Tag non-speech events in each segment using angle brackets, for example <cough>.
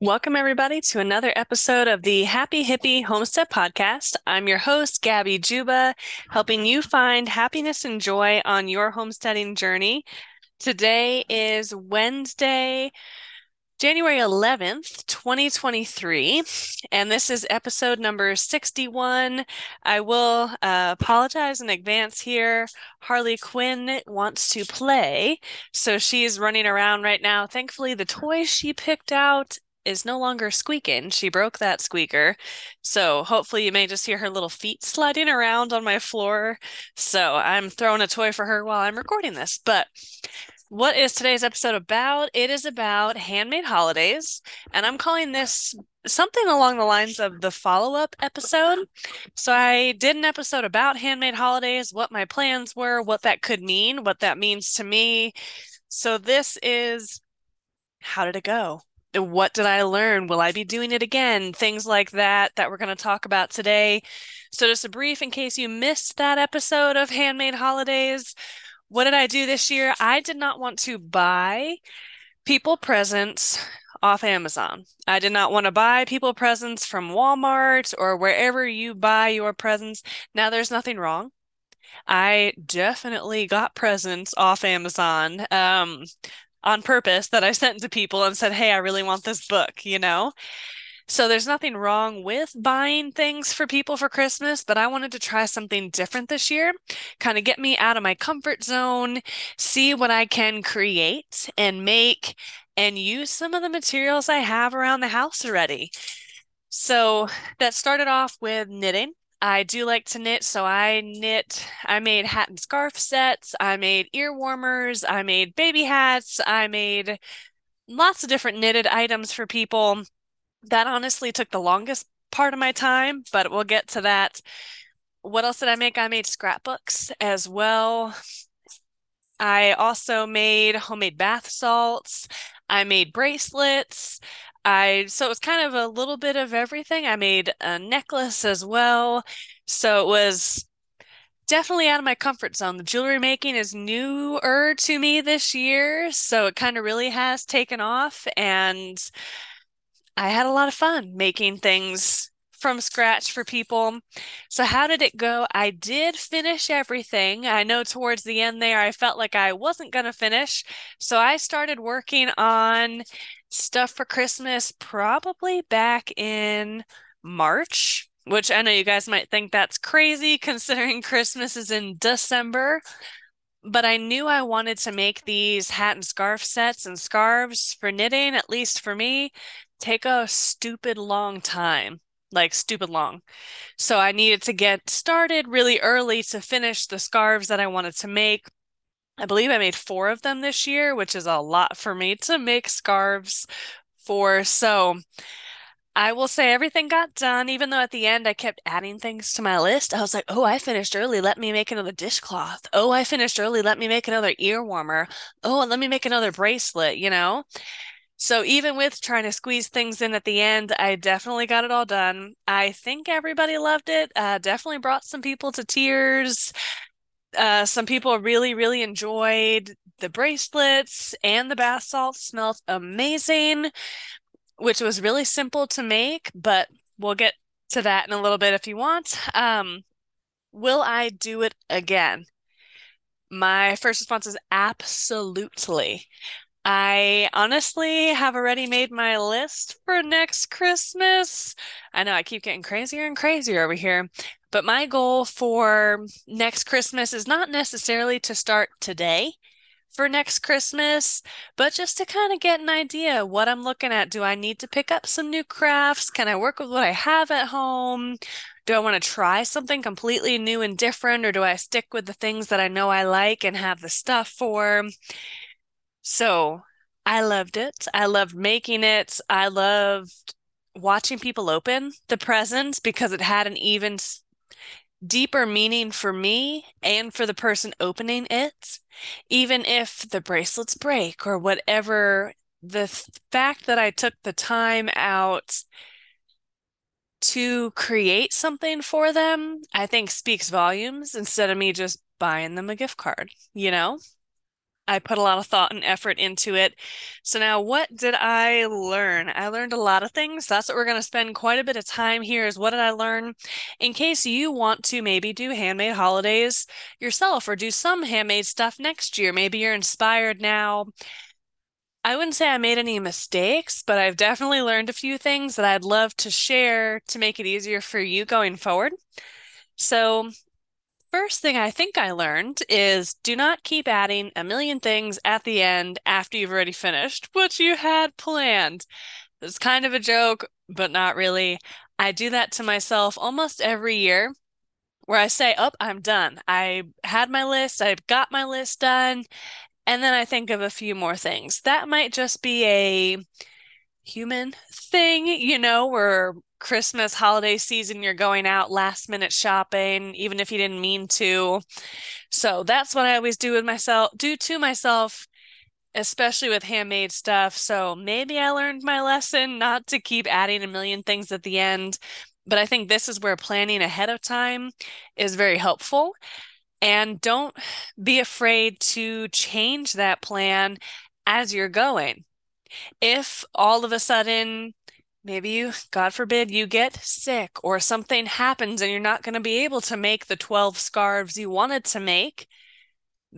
Welcome, everybody, to another episode of the Happy Hippie Homestead Podcast. I'm your host, Gabby Juba, helping you find happiness and joy on your homesteading journey. Today is Wednesday, January 11th, 2023, and this is episode number 61. I will uh, apologize in advance here. Harley Quinn wants to play, so she's running around right now. Thankfully, the toy she picked out is no longer squeaking. She broke that squeaker. So hopefully you may just hear her little feet sliding around on my floor. So I'm throwing a toy for her while I'm recording this. But what is today's episode about? It is about handmade holidays, and I'm calling this something along the lines of the follow up episode. So, I did an episode about handmade holidays, what my plans were, what that could mean, what that means to me. So, this is how did it go? What did I learn? Will I be doing it again? Things like that that we're going to talk about today. So, just a brief in case you missed that episode of Handmade Holidays. What did I do this year? I did not want to buy people presents off Amazon. I did not want to buy people presents from Walmart or wherever you buy your presents. Now, there's nothing wrong. I definitely got presents off Amazon um, on purpose that I sent to people and said, hey, I really want this book, you know? So there's nothing wrong with buying things for people for Christmas, but I wanted to try something different this year, kind of get me out of my comfort zone, see what I can create and make and use some of the materials I have around the house already. So that started off with knitting. I do like to knit, so I knit, I made hat and scarf sets, I made ear warmers, I made baby hats, I made lots of different knitted items for people that honestly took the longest part of my time, but we'll get to that. What else did I make? I made scrapbooks as well. I also made homemade bath salts. I made bracelets. I so it was kind of a little bit of everything. I made a necklace as well. So it was definitely out of my comfort zone. The jewelry making is newer to me this year, so it kind of really has taken off and I had a lot of fun making things from scratch for people. So, how did it go? I did finish everything. I know towards the end there, I felt like I wasn't going to finish. So, I started working on stuff for Christmas probably back in March, which I know you guys might think that's crazy <laughs> considering Christmas is in December. But I knew I wanted to make these hat and scarf sets and scarves for knitting, at least for me, take a stupid long time, like stupid long. So I needed to get started really early to finish the scarves that I wanted to make. I believe I made four of them this year, which is a lot for me to make scarves for. So I will say everything got done, even though at the end I kept adding things to my list. I was like, oh, I finished early. Let me make another dishcloth. Oh, I finished early. Let me make another ear warmer. Oh, let me make another bracelet, you know? So even with trying to squeeze things in at the end, I definitely got it all done. I think everybody loved it. Uh, definitely brought some people to tears. Uh, some people really, really enjoyed the bracelets and the bath salts. Smelled amazing, which was really simple to make, but we'll get to that in a little bit if you want. Um, will I do it again? My first response is absolutely. I honestly have already made my list for next Christmas. I know I keep getting crazier and crazier over here, but my goal for next Christmas is not necessarily to start today for next Christmas, but just to kind of get an idea what I'm looking at. Do I need to pick up some new crafts? Can I work with what I have at home? Do I want to try something completely new and different, or do I stick with the things that I know I like and have the stuff for? So I loved it. I loved making it. I loved watching people open the presents because it had an even deeper meaning for me and for the person opening it. Even if the bracelets break or whatever, the fact that I took the time out to create something for them, I think speaks volumes instead of me just buying them a gift card, you know? I put a lot of thought and effort into it. So now what did I learn? I learned a lot of things. That's what we're going to spend quite a bit of time here is what did I learn? In case you want to maybe do handmade holidays yourself or do some handmade stuff next year. Maybe you're inspired now. I wouldn't say I made any mistakes, but I've definitely learned a few things that I'd love to share to make it easier for you going forward. So first thing I think I learned is do not keep adding a million things at the end after you've already finished what you had planned. It's kind of a joke, but not really. I do that to myself almost every year where I say, Oh, I'm done. I had my list, I've got my list done. And then I think of a few more things. That might just be a human thing, you know, where Christmas holiday season, you're going out last minute shopping, even if you didn't mean to. So that's what I always do with myself, do to myself, especially with handmade stuff. So maybe I learned my lesson not to keep adding a million things at the end. But I think this is where planning ahead of time is very helpful. And don't be afraid to change that plan as you're going. If all of a sudden maybe you, God forbid, you get sick or something happens and you're not going to be able to make the 12 scarves you wanted to make,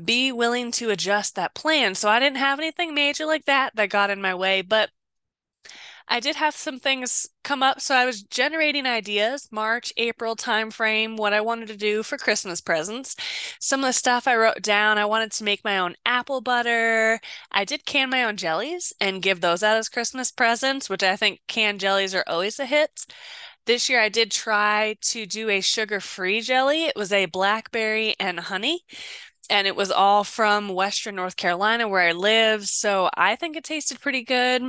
be willing to adjust that plan. So I didn't have anything major like that that got in my way, but I did have some things come up. So I was generating ideas, March, April timeframe, what I wanted to do for Christmas presents. Some of the stuff I wrote down, I wanted to make my own apple butter. I did can my own jellies and give those out as Christmas presents, which I think canned jellies are always a hit. This year I did try to do a sugar-free jelly. It was a blackberry and honey and it was all from Western North Carolina where I live. So I think it tasted pretty good.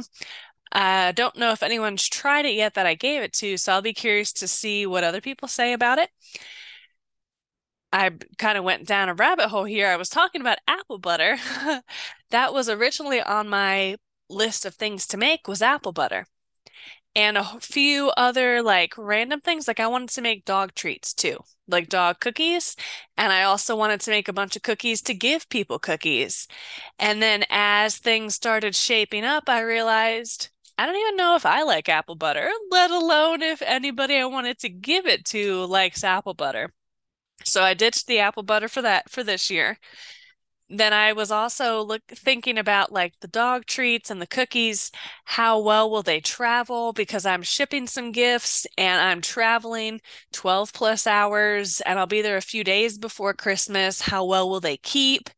I don't know if anyone's tried it yet that I gave it to, so I'll be curious to see what other people say about it. I kind of went down a rabbit hole here. I was talking about apple butter. <laughs> That was originally on my list of things to make was apple butter. And a few other like random things. Like I wanted to make dog treats too, like dog cookies. And I also wanted to make a bunch of cookies to give people cookies. And then as things started shaping up, I realized I don't even know if I like apple butter, let alone if anybody I wanted to give it to likes apple butter. So I ditched the apple butter for that for this year. Then I was also look thinking about like the dog treats and the cookies. How well will they travel? Because I'm shipping some gifts and I'm traveling 12 plus hours and I'll be there a few days before Christmas. How well will they keep?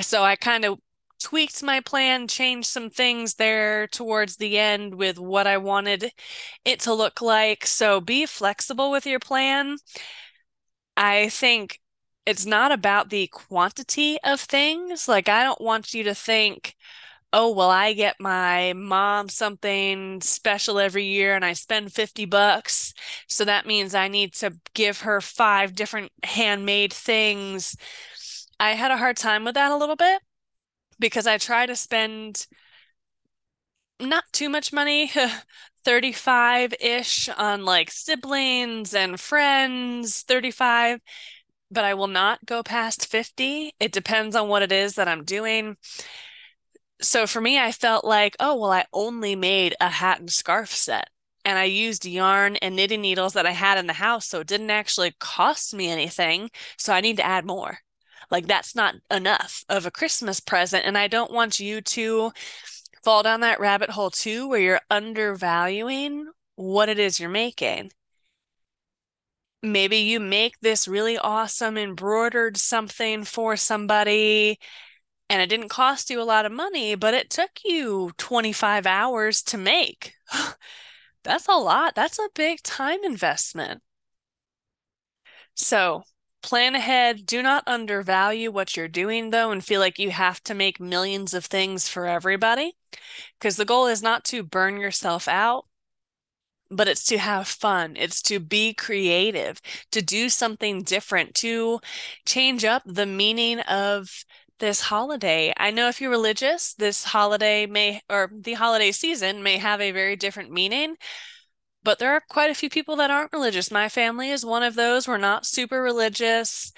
So I kind of tweaked my plan, changed some things there towards the end with what I wanted it to look like. So be flexible with your plan. I think it's not about the quantity of things. Like, I don't want you to think, oh, well, I get my mom something special every year and I spend 50 bucks. So that means I need to give her five different handmade things. I had a hard time with that a little bit because I try to spend not too much money, <laughs> 35-ish on like siblings and friends, 35, but I will not go past 50. It depends on what it is that I'm doing. So for me, I felt like, oh, well, I only made a hat and scarf set. And I used yarn and knitting needles that I had in the house, so it didn't actually cost me anything. So I need to add more. Like that's not enough of a Christmas present. And I don't want you to fall down that rabbit hole too, where you're undervaluing what it is you're making. Maybe you make this really awesome embroidered something for somebody and it didn't cost you a lot of money, but it took you 25 hours to make. <sighs> That's a lot. That's a big time investment. So Plan ahead. Do not undervalue what you're doing, though, and feel like you have to make millions of things for everybody. Because the goal is not to burn yourself out, but it's to have fun. It's to be creative, to do something different, to change up the meaning of this holiday. I know if you're religious, this holiday may, or the holiday season may have a very different meaning but there are quite a few people that aren't religious. My family is one of those. We're not super religious.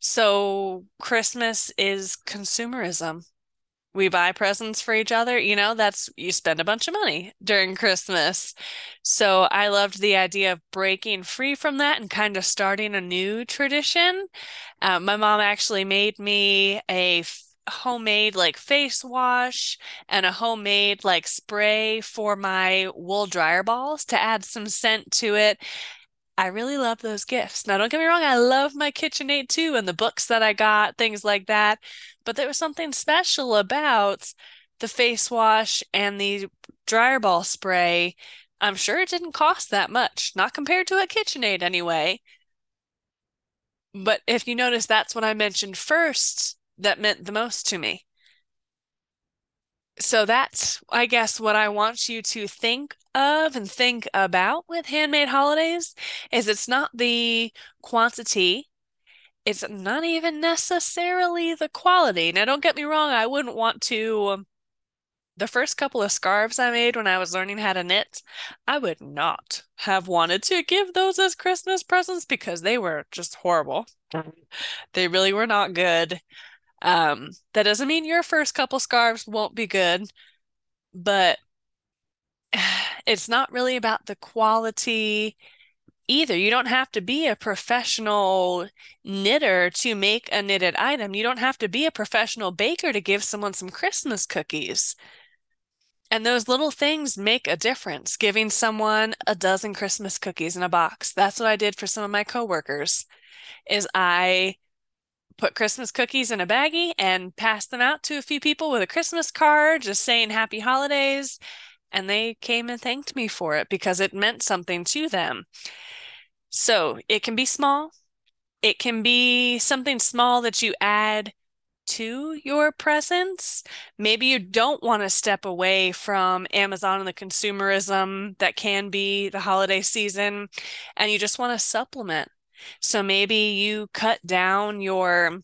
So Christmas is consumerism. We buy presents for each other. You know, that's you spend a bunch of money during Christmas. So I loved the idea of breaking free from that and kind of starting a new tradition. Uh, my mom actually made me a homemade like face wash and a homemade like spray for my wool dryer balls to add some scent to it. I really love those gifts. Now, don't get me wrong, I love my KitchenAid too and the books that I got, things like that. But there was something special about the face wash and the dryer ball spray. I'm sure it didn't cost that much, not compared to a KitchenAid anyway. But if you notice, that's what I mentioned first that meant the most to me. So that's, I guess, what I want you to think of and think about with handmade holidays is it's not the quantity, it's not even necessarily the quality. Now, don't get me wrong, I wouldn't want to. Um, the first couple of scarves I made when I was learning how to knit, I would not have wanted to give those as Christmas presents because they were just horrible. They really were not good. Um, that doesn't mean your first couple scarves won't be good, but <sighs> it's not really about the quality either. You don't have to be a professional knitter to make a knitted item. You don't have to be a professional baker to give someone some Christmas cookies. And those little things make a difference. Giving someone a dozen Christmas cookies in a box. That's what I did for some of my coworkers. Is I put Christmas cookies in a baggie and passed them out to a few people with a Christmas card just saying happy holidays. And they came and thanked me for it because it meant something to them. So it can be small. It can be something small that you add to your presents. Maybe you don't want to step away from Amazon and the consumerism that can be the holiday season, and you just want to supplement so maybe you cut down your,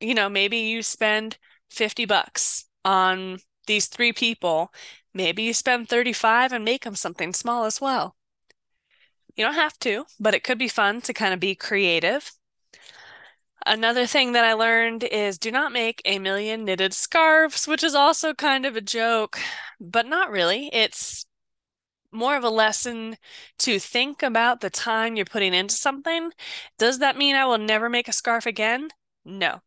you know, maybe you spend 50 bucks on these three people. Maybe you spend 35 and make them something small as well. You don't have to, but it could be fun to kind of be creative. Another thing that I learned is do not make a million knitted scarves, which is also kind of a joke, but not really. It's more of a lesson to think about the time you're putting into something. Does that mean I will never make a scarf again? No.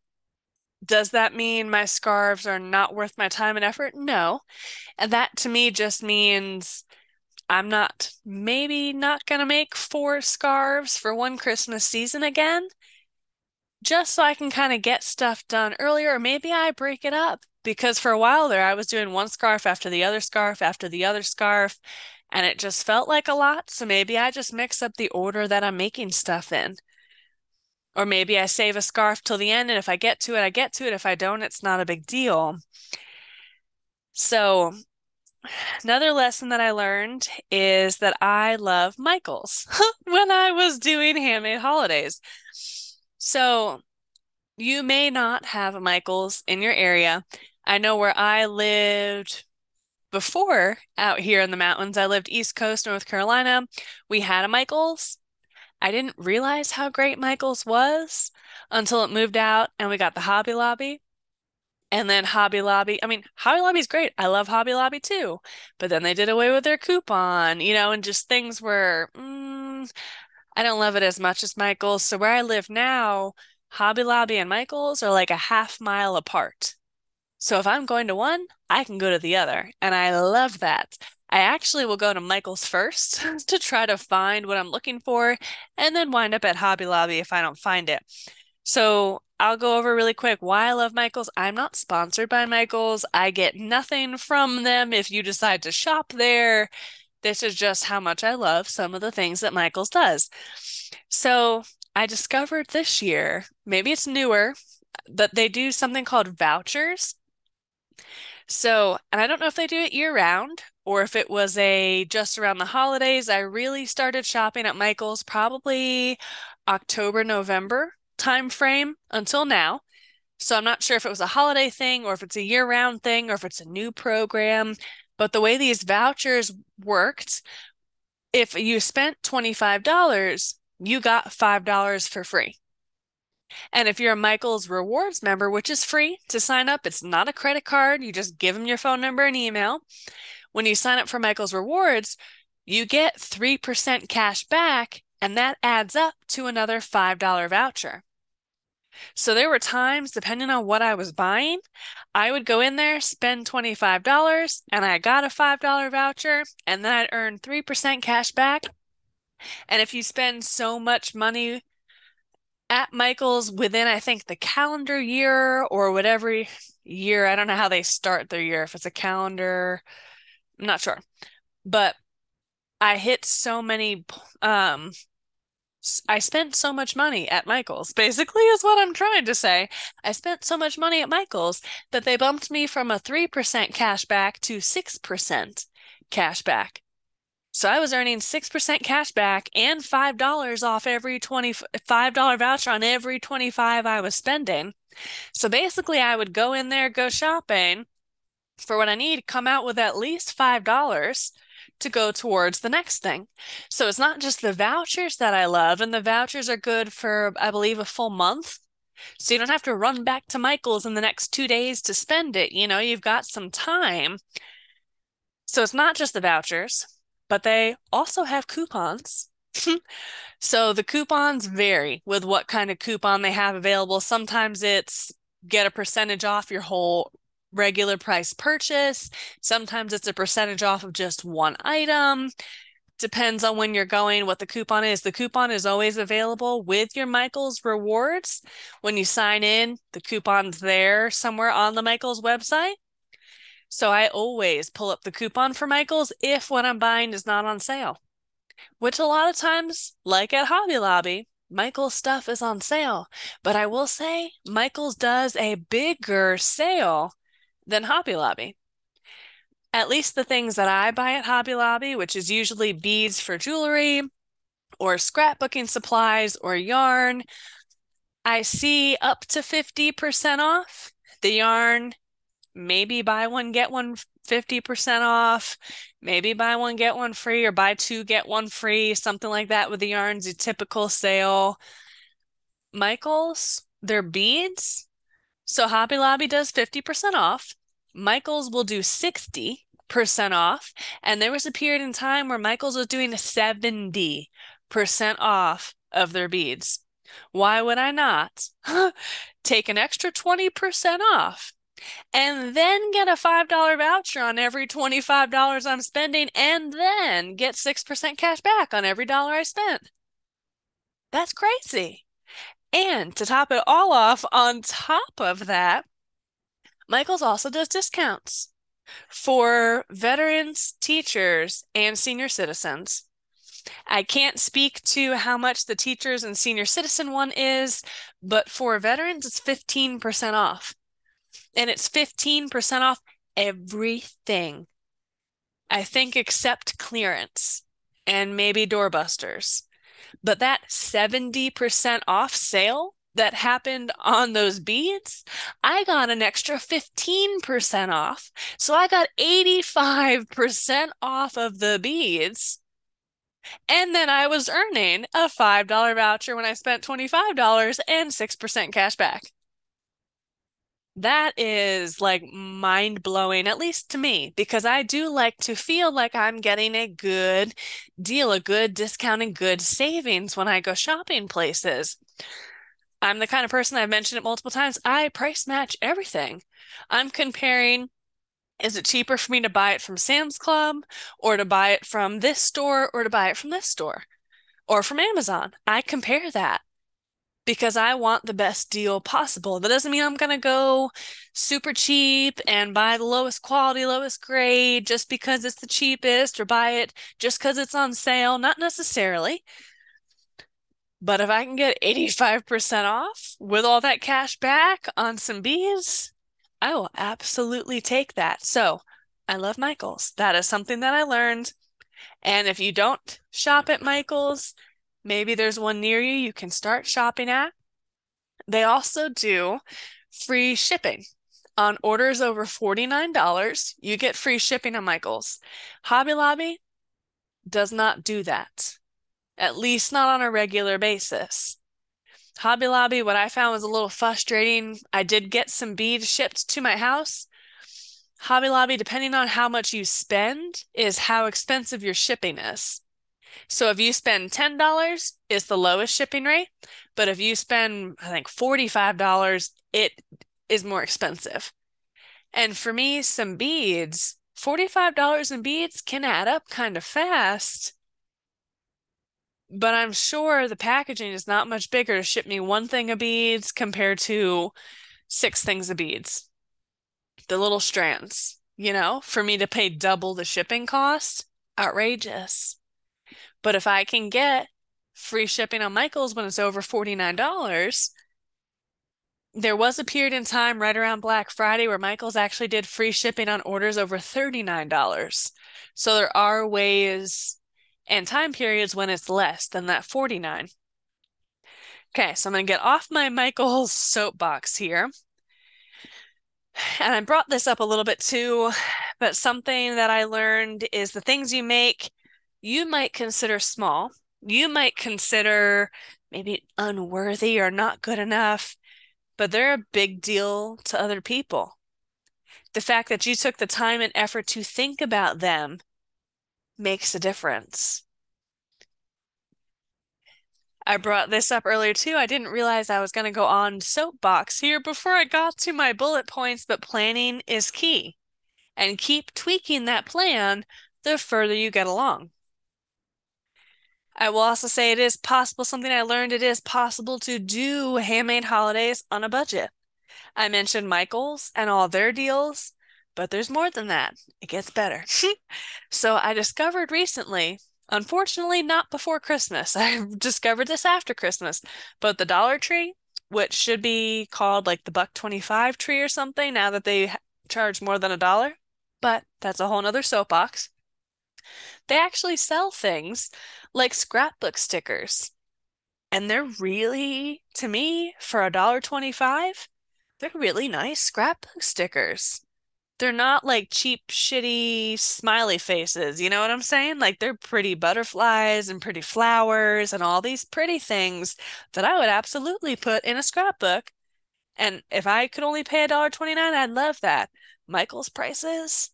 Does that mean my scarves are not worth my time and effort? No. And that to me just means I'm not maybe not going to make four scarves for one Christmas season again, just so I can kind of get stuff done earlier. Or maybe I break it up because for a while there I was doing one scarf after the other scarf after the other scarf and it just felt like a lot. So maybe I just mix up the order that I'm making stuff in. Or maybe I save a scarf till the end, and if I get to it, I get to it. If I don't, it's not a big deal. So, another lesson that I learned is that I love Michaels <laughs> when I was doing handmade holidays. So, you may not have Michaels in your area. I know where I lived before out here in the mountains, I lived East Coast, North Carolina. We had a Michaels. I didn't realize how great Michaels was until it moved out and we got the Hobby Lobby. And then Hobby Lobby, I mean, Hobby Lobby's great. I love Hobby Lobby too. But then they did away with their coupon, you know, and just things were, mm, I don't love it as much as Michaels. So where I live now, Hobby Lobby and Michaels are like a half mile apart. So if I'm going to one, I can go to the other. And I love that. I actually will go to Michael's first hmm. <laughs> to try to find what I'm looking for and then wind up at Hobby Lobby if I don't find it. So I'll go over really quick why I love Michaels. I'm not sponsored by Michaels. I get nothing from them if you decide to shop there. This is just how much I love some of the things that Michaels does. So I discovered this year, maybe it's newer, that they do something called vouchers. So, and I don't know if they do it year round or if it was a just around the holidays. I really started shopping at Michael's probably October, November time frame until now. So I'm not sure if it was a holiday thing or if it's a year-round thing or if it's a new program. But the way these vouchers worked, if you spent $25, you got $5 for free. And if you're a Michaels Rewards member, which is free to sign up, it's not a credit card. You just give them your phone number and email. When you sign up for Michaels Rewards, you get 3% cash back, and that adds up to another $5 voucher. So there were times, depending on what I was buying, I would go in there, spend $25, and I got a $5 voucher, and then I'd earn 3% cash back. And if you spend so much money at Michael's within, I think, the calendar year or whatever year, I don't know how they start their year, if it's a calendar, I'm not sure. But I hit so many um I spent so much money at Michael's, basically, is what I'm trying to say. I spent so much money at Michael's that they bumped me from a 3% cash back to 6% cash back. So I was earning 6% cash back and $5 off every $25 voucher on every 25 I was spending. So basically, I would go in there, go shopping for what I need, come out with at least $5 to go towards the next thing. So it's not just the vouchers that I love, and the vouchers are good for, I believe, a full month. So you don't have to run back to Michael's in the next two days to spend it. You know, you've got some time. So it's not just the vouchers, but they also have coupons. <laughs> so the coupons vary with what kind of coupon they have available. Sometimes it's get a percentage off your whole regular price purchase. Sometimes it's a percentage off of just one item. Depends on when you're going, what the coupon is. The coupon is always available with your Michaels rewards. When you sign in, the coupon's there somewhere on the Michaels website. So I always pull up the coupon for Michaels if what I'm buying is not on sale, which a lot of times, like at Hobby Lobby, Michael's stuff is on sale. But I will say, Michael's does a bigger sale than Hobby Lobby. At least the things that I buy at Hobby Lobby, which is usually beads for jewelry or scrapbooking supplies or yarn, I see up to 50% off. The yarn, maybe buy one, get one 50% off, maybe buy one, get one free, or buy two, get one free, something like that with the yarns, a typical sale. Michael's, their beads, so Hobby Lobby does 50% off. Michaels will do 60% off. And there was a period in time where Michaels was doing 70% off of their beads. Why would I not <laughs> take an extra 20% off and then get a $5 voucher on every $25 I'm spending and then get 6% cash back on every dollar I spent? That's crazy. And to top it all off, on top of that, Michaels also does discounts for veterans, teachers, and senior citizens. I can't speak to how much the teachers and senior citizen one is, but for veterans, it's 15% off. And it's 15% off everything. I think except clearance and maybe doorbusters. But that 70% off sale that happened on those beads, I got an extra 15% off. So I got 85% off of the beads. And then I was earning a $5 voucher when I spent $25 and 6% cash back that is like mind blowing, at least to me, because I do like to feel like I'm getting a good deal, a good discount, and good savings when I go shopping places. I'm the kind of person I've mentioned it multiple times. I price match everything. I'm comparing is it cheaper for me to buy it from Sam's Club or to buy it from this store or to buy it from this store or from Amazon? I compare that because I want the best deal possible. That doesn't mean I'm going to go super cheap and buy the lowest quality, lowest grade just because it's the cheapest or buy it just because it's on sale. Not necessarily. But if I can get 85% off with all that cash back on some bees, I will absolutely take that. So I love Michaels. That is something that I learned. And if you don't shop at Michaels, Maybe there's one near you you can start shopping at. They also do free shipping. On orders over $49, you get free shipping on Michaels. Hobby Lobby does not do that, at least not on a regular basis. Hobby Lobby, what I found was a little frustrating. I did get some beads shipped to my house. Hobby Lobby, depending on how much you spend, is how expensive your shipping is. So if you spend $10, it's the lowest shipping rate. But if you spend, I think, $45, it is more expensive. And for me, some beads, $45 in beads can add up kind of fast. But I'm sure the packaging is not much bigger to ship me one thing of beads compared to six things of beads. The little strands, you know, for me to pay double the shipping cost, outrageous. But if I can get free shipping on Michaels when it's over $49, there was a period in time right around Black Friday where Michaels actually did free shipping on orders over $39. So there are ways and time periods when it's less than that 49. Okay, so I'm going to get off my Michaels soapbox here. And I brought this up a little bit too, but something that I learned is the things you make you might consider small. You might consider maybe unworthy or not good enough, but they're a big deal to other people. The fact that you took the time and effort to think about them makes a difference. I brought this up earlier too. I didn't realize I was going to go on soapbox here before I got to my bullet points, but planning is key. And keep tweaking that plan the further you get along. I will also say it is possible, something I learned, it is possible to do handmade holidays on a budget. I mentioned Michaels and all their deals, but there's more than that. It gets better. <laughs> so I discovered recently, unfortunately, not before Christmas. <laughs> I discovered this after Christmas, but the Dollar Tree, which should be called like the Buck 25 tree or something now that they charge more than a dollar, but that's a whole nother soapbox. They actually sell things like scrapbook stickers. And they're really, to me, for a dollar twenty-five, they're really nice scrapbook stickers. They're not like cheap, shitty smiley faces. You know what I'm saying? Like they're pretty butterflies and pretty flowers and all these pretty things that I would absolutely put in a scrapbook. And if I could only pay a dollar twenty-nine, I'd love that. Michael's prices.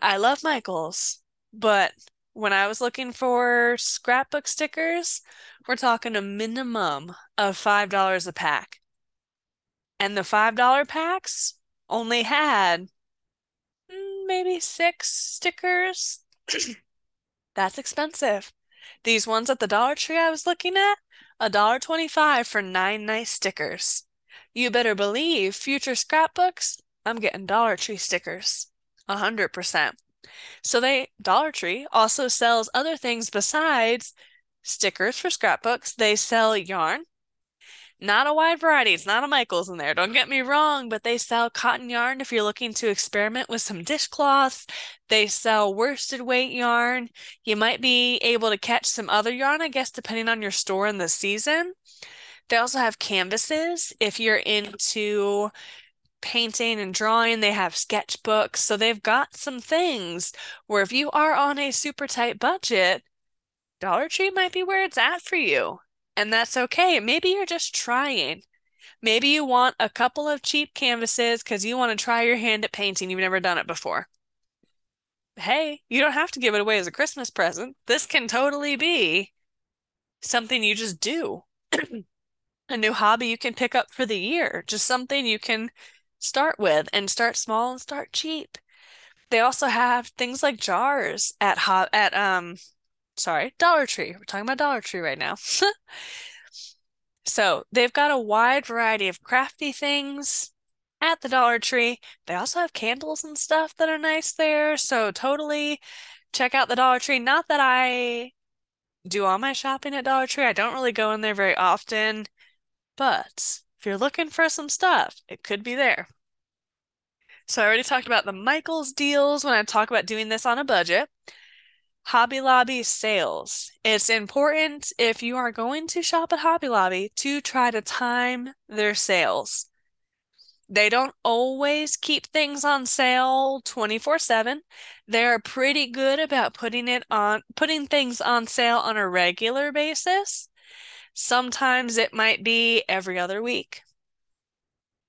I love Michael's, but when I was looking for scrapbook stickers, we're talking a minimum of $5 a pack. And the $5 packs only had mm, maybe six stickers. <clears throat> That's expensive. These ones at the Dollar Tree I was looking at, a dollar twenty-five for nine nice stickers. You better believe future scrapbooks, I'm getting Dollar Tree stickers. A hundred percent. So they Dollar Tree also sells other things besides stickers for scrapbooks. They sell yarn. Not a wide variety. It's not a Michaels in there. Don't get me wrong, but they sell cotton yarn if you're looking to experiment with some dishcloths. They sell worsted weight yarn. You might be able to catch some other yarn, I guess, depending on your store in the season. They also have canvases if you're into painting and drawing, they have sketchbooks. So they've got some things where if you are on a super tight budget, Dollar Tree might be where it's at for you. And that's okay. Maybe you're just trying. Maybe you want a couple of cheap canvases because you want to try your hand at painting. You've never done it before. Hey, you don't have to give it away as a Christmas present. This can totally be something you just do. <clears throat> a new hobby you can pick up for the year, just something you can start with and start small and start cheap. They also have things like jars at hot at um sorry, Dollar Tree. We're talking about Dollar Tree right now. <laughs> so they've got a wide variety of crafty things at the Dollar Tree. They also have candles and stuff that are nice there. So totally check out the Dollar Tree. Not that I do all my shopping at Dollar Tree. I don't really go in there very often, but if you're looking for some stuff, it could be there. So I already talked about the Michaels deals when I talk about doing this on a budget. Hobby Lobby sales. It's important if you are going to shop at Hobby Lobby to try to time their sales. They don't always keep things on sale 24/7. They're pretty good about putting it on putting things on sale on a regular basis. Sometimes it might be every other week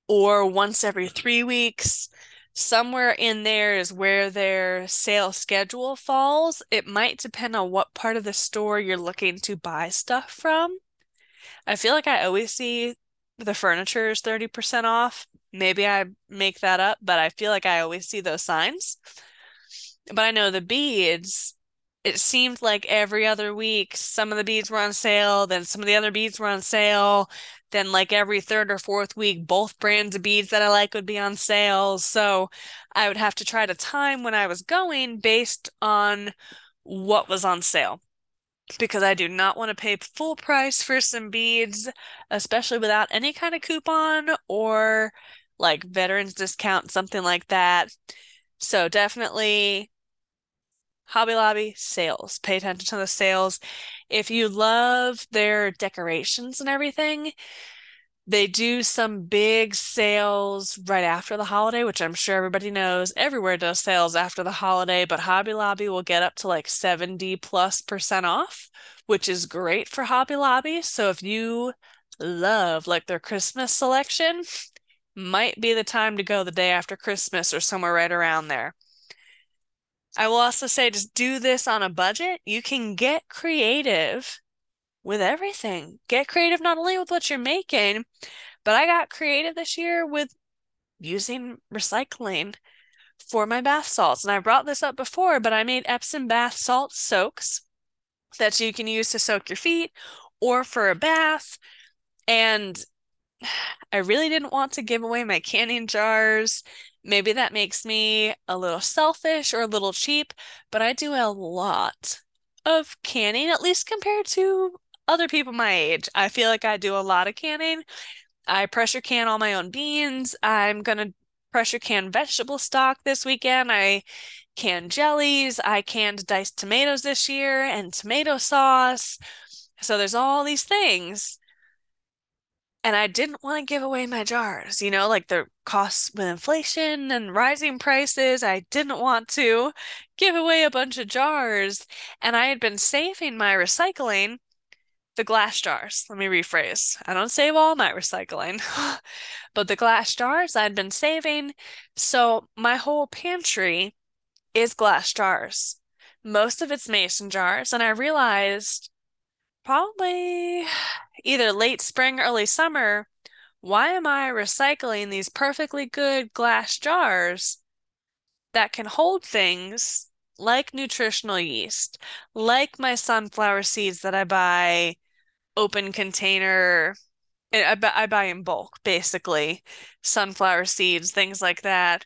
or once every three weeks. Somewhere in there is where their sale schedule falls. It might depend on what part of the store you're looking to buy stuff from. I feel like I always see the furniture is 30% off. Maybe I make that up, but I feel like I always see those signs. But I know the beads, it seemed like every other week some of the beads were on sale, then some of the other beads were on sale. Then, like every third or fourth week, both brands of beads that I like would be on sale. So I would have to try to time when I was going based on what was on sale because I do not want to pay full price for some beads, especially without any kind of coupon or like veterans discount, something like that. So definitely Hobby Lobby sales. Pay attention to the sales. If you love their decorations and everything, they do some big sales right after the holiday, which I'm sure everybody knows. Everywhere does sales after the holiday, but Hobby Lobby will get up to like 70 plus percent off, which is great for Hobby Lobby. So if you love like their Christmas selection, might be the time to go the day after Christmas or somewhere right around there. I will also say just do this on a budget. You can get creative with everything. Get creative not only with what you're making, but I got creative this year with using recycling for my bath salts. And I brought this up before, but I made Epsom bath salt soaks that you can use to soak your feet or for a bath. And <sighs> I really didn't want to give away my canning jars. Maybe that makes me a little selfish or a little cheap, but I do a lot of canning, at least compared to other people my age. I feel like I do a lot of canning. I pressure can all my own beans. I'm gonna pressure can vegetable stock this weekend. I canned jellies. I canned diced tomatoes this year and tomato sauce. So there's all these things. And I didn't want to give away my jars, you know, like the costs with inflation and rising prices. I didn't want to give away a bunch of jars. And I had been saving my recycling the glass jars. Let me rephrase. I don't save all my recycling, <laughs> but the glass jars I'd been saving. So my whole pantry is glass jars. Most of it's mason jars. And I realized probably either late spring, early summer, why am I recycling these perfectly good glass jars that can hold things like nutritional yeast, like my sunflower seeds that I buy open container. Eh, I, I buy in bulk, basically, sunflower seeds, things like that.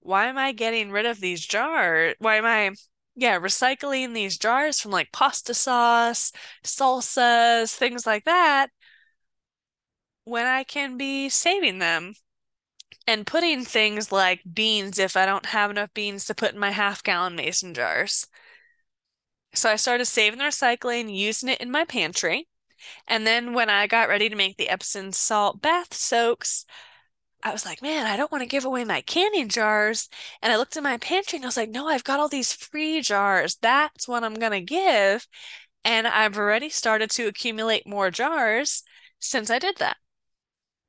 Why am I getting rid of these jars? Why am I, yeah, recycling these jars from like pasta sauce, salsas, things like that, when I can be saving them and putting things like beans if I don't have enough beans to put in my half gallon mason jars. So I started saving the recycling, using it in my pantry. And then when I got ready to make the Epsom salt bath soaks, I was like, man, I don't want to give away my canning jars. And I looked in my pantry and I was like, no, I've got all these free jars. That's what I'm going to give. And I've already started to accumulate more jars since I did that.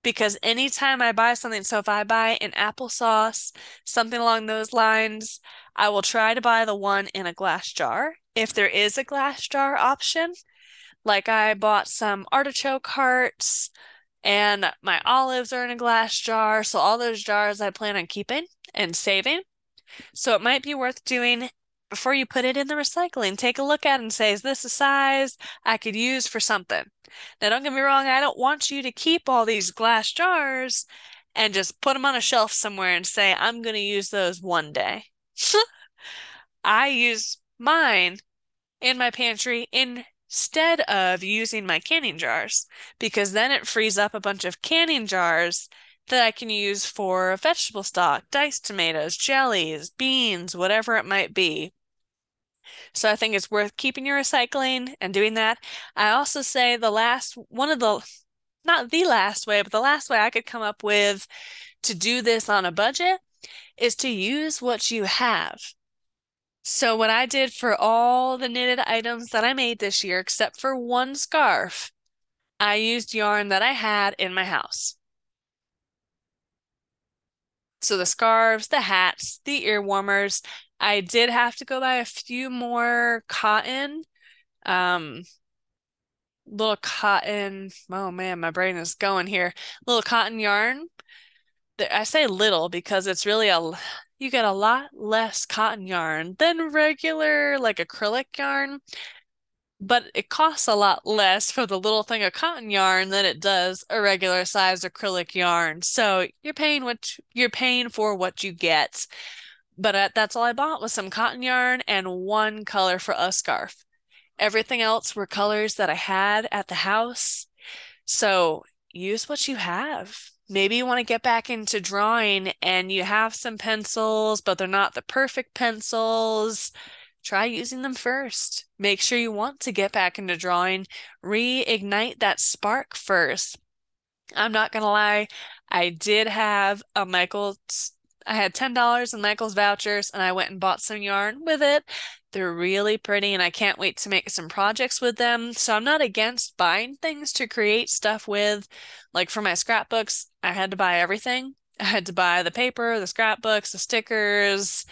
Because anytime I buy something, so if I buy an applesauce, something along those lines, I will try to buy the one in a glass jar. If there is a glass jar option, like I bought some artichoke hearts and my olives are in a glass jar. So all those jars I plan on keeping and saving. So it might be worth doing before you put it in the recycling. Take a look at it and say, is this a size I could use for something? Now, don't get me wrong, I don't want you to keep all these glass jars and just put them on a shelf somewhere and say, I'm going to use those one day. <laughs> I use mine in my pantry instead of using my canning jars because then it frees up a bunch of canning jars that I can use for vegetable stock, diced tomatoes, jellies, beans, whatever it might be. So I think it's worth keeping your recycling and doing that. I also say the last one of the not the last way, but the last way I could come up with to do this on a budget is to use what you have. So what I did for all the knitted items that I made this year, except for one scarf, I used yarn that I had in my house. So the scarves, the hats, the ear warmers. I did have to go buy a few more cotton. Um, little cotton. Oh man, my brain is going here. Little cotton yarn. I say little because it's really a you get a lot less cotton yarn than regular like acrylic yarn but it costs a lot less for the little thing of cotton yarn than it does a regular sized acrylic yarn. So you're paying what you're paying for what you get. But uh, that's all I bought was some cotton yarn and one color for a scarf. Everything else were colors that I had at the house. So use what you have. Maybe you want to get back into drawing and you have some pencils, but they're not the perfect pencils try using them first. Make sure you want to get back into drawing. Reignite that spark first. I'm not going to lie, I did have a Michael's, I had $10 in Michael's vouchers and I went and bought some yarn with it. They're really pretty and I can't wait to make some projects with them. So I'm not against buying things to create stuff with. Like for my scrapbooks, I had to buy everything. I had to buy the paper, the scrapbooks, the stickers,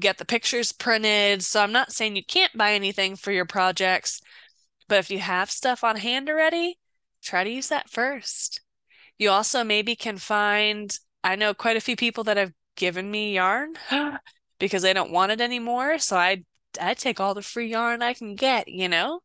get the pictures printed. So I'm not saying you can't buy anything for your projects, but if you have stuff on hand already, try to use that first. You also maybe can find, I know quite a few people that have given me yarn <gasps> because they don't want it anymore. So I I take all the free yarn I can get, you know?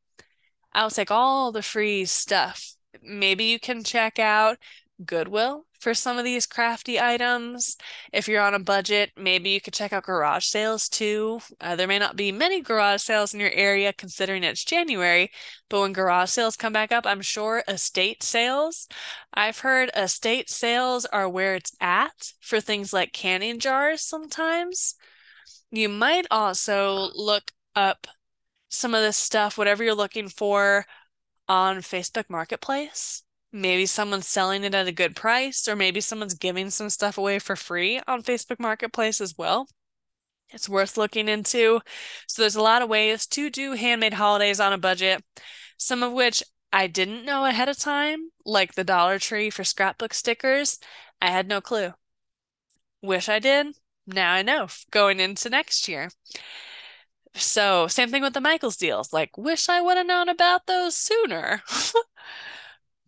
I'll take all the free stuff. Maybe you can check out Goodwill for some of these crafty items. If you're on a budget, maybe you could check out garage sales too. Uh, there may not be many garage sales in your area considering it's January, but when garage sales come back up, I'm sure estate sales. I've heard estate sales are where it's at for things like canning jars sometimes. You might also look up some of this stuff, whatever you're looking for, on Facebook Marketplace. Maybe someone's selling it at a good price, or maybe someone's giving some stuff away for free on Facebook Marketplace as well. It's worth looking into. So there's a lot of ways to do handmade holidays on a budget, some of which I didn't know ahead of time, like the Dollar Tree for scrapbook stickers. I had no clue. Wish I did. Now I know going into next year. So, same thing with the Michaels deals. Like, wish I would have known about those sooner. <laughs>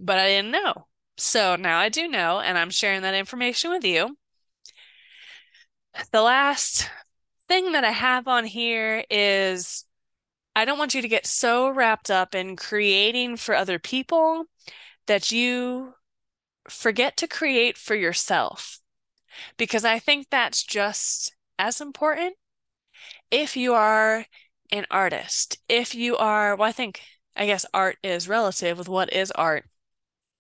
but I didn't know. So now I do know, and I'm sharing that information with you. The last thing that I have on here is I don't want you to get so wrapped up in creating for other people that you forget to create for yourself. Because I think that's just as important. If you are an artist, if you are, well, I think, I guess art is relative with what is art.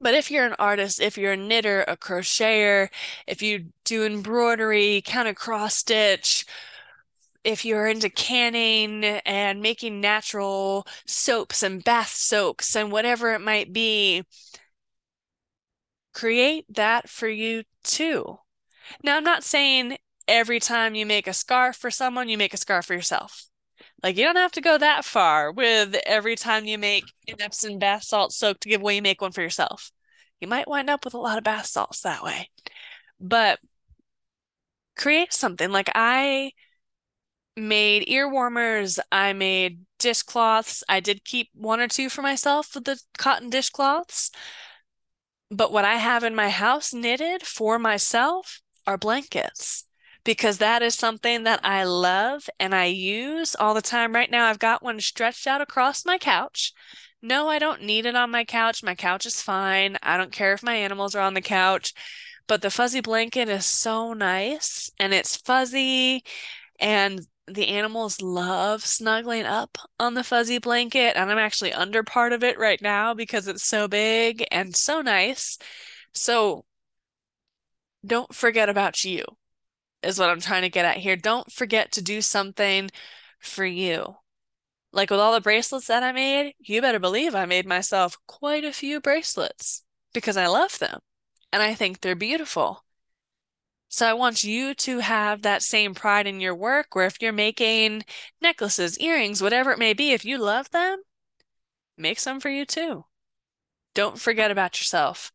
But if you're an artist, if you're a knitter, a crocheter, if you do embroidery, kind of cross stitch, if you're into canning and making natural soaps and bath soaks and whatever it might be, create that for you too. Now, I'm not saying every time you make a scarf for someone, you make a scarf for yourself. Like you don't have to go that far with every time you make an Epsom bath salt soak to give away, you make one for yourself. You might wind up with a lot of bath salts that way. But create something like I made ear warmers, I made dishcloths. I did keep one or two for myself with the cotton dishcloths. But what I have in my house knitted for myself are blankets because that is something that I love and I use all the time. Right now, I've got one stretched out across my couch. No, I don't need it on my couch. My couch is fine. I don't care if my animals are on the couch. But the fuzzy blanket is so nice and it's fuzzy and the animals love snuggling up on the fuzzy blanket and I'm actually under part of it right now because it's so big and so nice. So don't forget about you is what I'm trying to get at here. Don't forget to do something for you. Like with all the bracelets that I made, you better believe I made myself quite a few bracelets because I love them and I think they're beautiful. So I want you to have that same pride in your work where if you're making necklaces, earrings, whatever it may be, if you love them, make some for you too. Don't forget about yourself.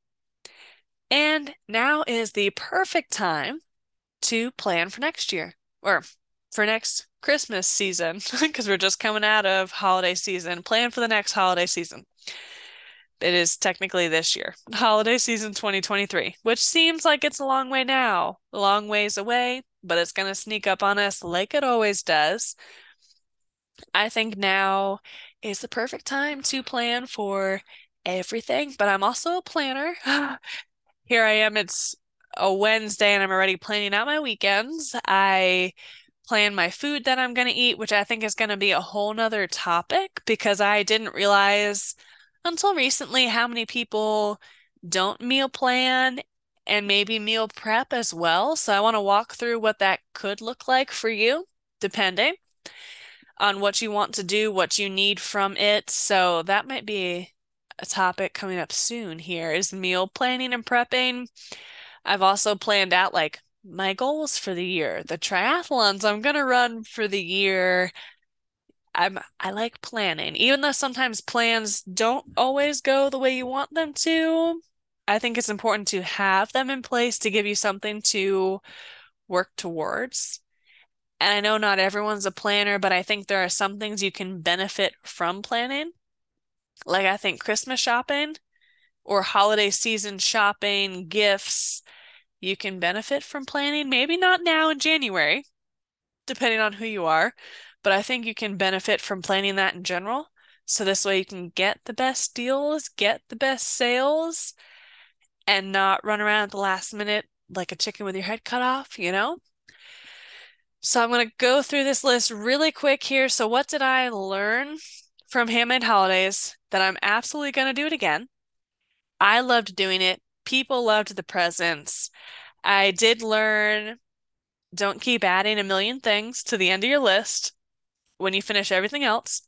And now is the perfect time to plan for next year or for next Christmas season <laughs> because we're just coming out of holiday season. Plan for the next holiday season. It is technically this year, <laughs> holiday season 2023, which seems like it's a long way now, a long ways away, but it's going to sneak up on us like it always does. I think now is the perfect time to plan for everything, but I'm also a planner. <gasps> Here I am, it's a Wednesday and I'm already planning out my weekends. I plan my food that I'm going to eat, which I think is going to be a whole nother topic because I didn't realize until recently how many people don't meal plan and maybe meal prep as well. So I want to walk through what that could look like for you, depending on what you want to do, what you need from it. So that might be a topic coming up soon here is meal planning and prepping. I've also planned out like my goals for the year, the triathlons I'm gonna run for the year. I'm I like planning, even though sometimes plans don't always go the way you want them to. I think it's important to have them in place to give you something to work towards. And I know not everyone's a planner, but I think there are some things you can benefit from planning. Like I think Christmas shopping or holiday season shopping, gifts, you can benefit from planning. Maybe not now in January, depending on who you are, but I think you can benefit from planning that in general. So this way you can get the best deals, get the best sales, and not run around at the last minute like a chicken with your head cut off, you know? So I'm going to go through this list really quick here. So what did I learn from Handmade Holidays that I'm absolutely going to do it again? I loved doing it. People loved the presents. I did learn don't keep adding a million things to the end of your list when you finish everything else.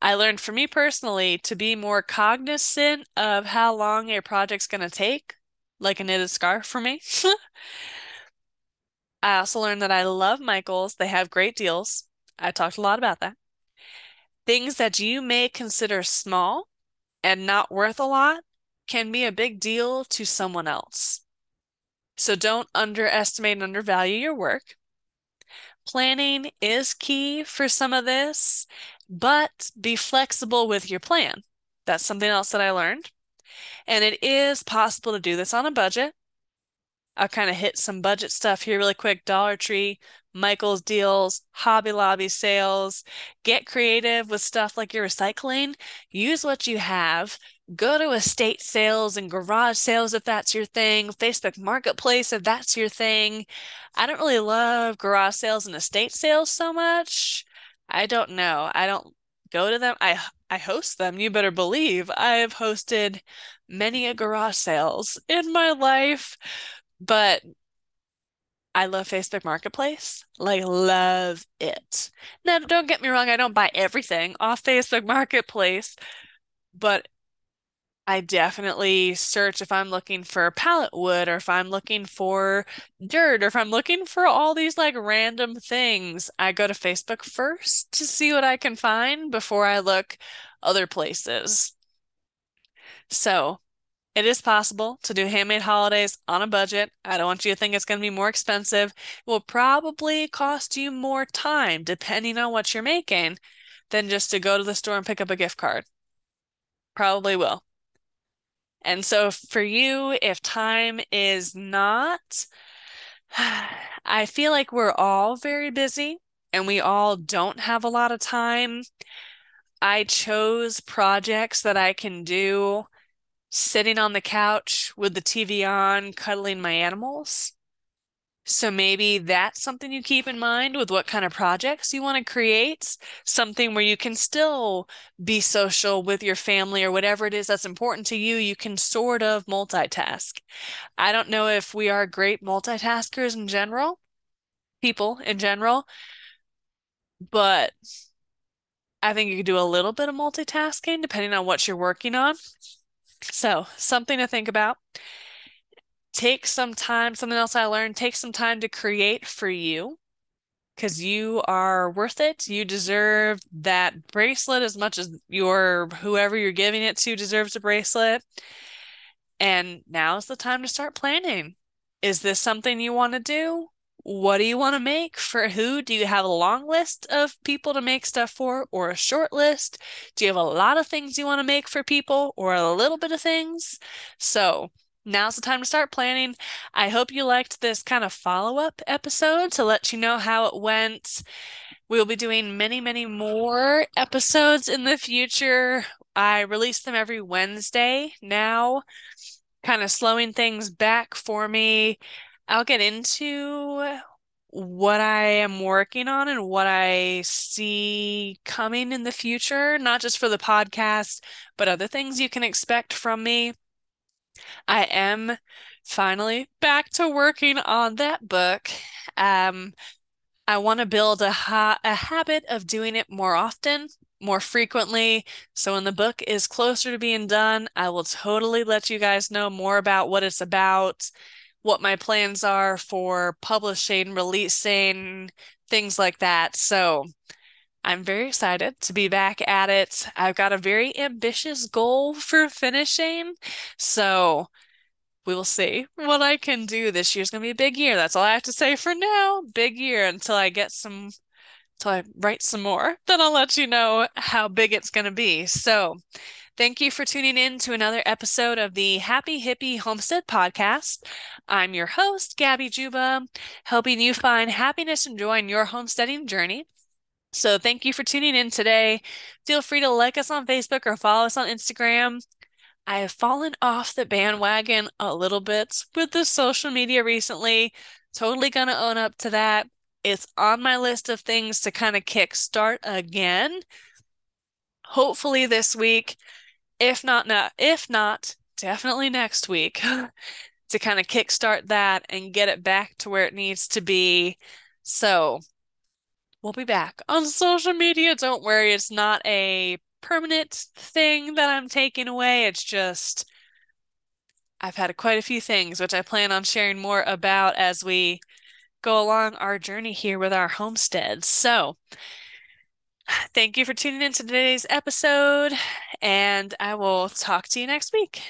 I learned for me personally to be more cognizant of how long a project's going to take, like a knitted scarf for me. <laughs> I also learned that I love Michaels. They have great deals. I talked a lot about that. Things that you may consider small and not worth a lot can be a big deal to someone else. So don't underestimate and undervalue your work. Planning is key for some of this, but be flexible with your plan. That's something else that I learned. And it is possible to do this on a budget. I'll kind of hit some budget stuff here really quick. Dollar Tree, Michael's deals, Hobby Lobby sales. Get creative with stuff like your recycling. Use what you have. Go to estate sales and garage sales if that's your thing. Facebook Marketplace if that's your thing. I don't really love garage sales and estate sales so much. I don't know. I don't go to them. I I host them. You better believe I've hosted many a garage sales in my life, but I love Facebook Marketplace. Like, love it. Now, don't get me wrong, I don't buy everything off Facebook Marketplace, but I definitely search if I'm looking for pallet wood or if I'm looking for dirt or if I'm looking for all these like random things. I go to Facebook first to see what I can find before I look other places. So it is possible to do handmade holidays on a budget. I don't want you to think it's going to be more expensive. It will probably cost you more time, depending on what you're making, than just to go to the store and pick up a gift card. Probably will. And so for you, if time is not, <sighs> I feel like we're all very busy and we all don't have a lot of time. I chose projects that I can do sitting on the couch with the TV on, cuddling my animals. So maybe that's something you keep in mind with what kind of projects you want to create. Something where you can still be social with your family or whatever it is that's important to you. You can sort of multitask. I don't know if we are great multitaskers in general, people in general, but I think you could do a little bit of multitasking depending on what you're working on. So, something to think about. Take some time, something else I learned, take some time to create for you. because you are worth it. You deserve that bracelet as much as your whoever you're giving it to deserves a bracelet. And now is the time to start planning. Is this something you want to do? What do you want to make? For who? Do you have a long list of people to make stuff for or a short list? Do you have a lot of things you want to make for people or a little bit of things? So, now's the time to start planning. I hope you liked this kind of follow-up episode to let you know how it went. We will be doing many, many more episodes in the future. I release them every Wednesday now, kind of slowing things back for me. I'll get into what I am working on and what I see coming in the future, not just for the podcast, but other things you can expect from me. I am finally back to working on that book. Um, I want to build a, ha a habit of doing it more often, more frequently. So when the book is closer to being done, I will totally let you guys know more about what it's about, what my plans are for publishing, releasing, things like that. So I'm very excited to be back at it. I've got a very ambitious goal for finishing. So we will see what I can do. This year's gonna be a big year. That's all I have to say for now. Big year until I get some, until I write some more. Then I'll let you know how big it's gonna be. So thank you for tuning in to another episode of the Happy Hippie Homestead Podcast. I'm your host, Gabby Juba, helping you find happiness and joy in your homesteading journey. So thank you for tuning in today. Feel free to like us on Facebook or follow us on Instagram. I have fallen off the bandwagon a little bit with the social media recently. Totally gonna own up to that. It's on my list of things to kind of kickstart again. Hopefully this week. If not, now, if not, definitely next week <laughs> to kind of kickstart that and get it back to where it needs to be. So we'll be back on social media. Don't worry, it's not a permanent thing that I'm taking away. It's just I've had quite a few things which I plan on sharing more about as we go along our journey here with our homestead. So, thank you for tuning in to today's episode, and I will talk to you next week.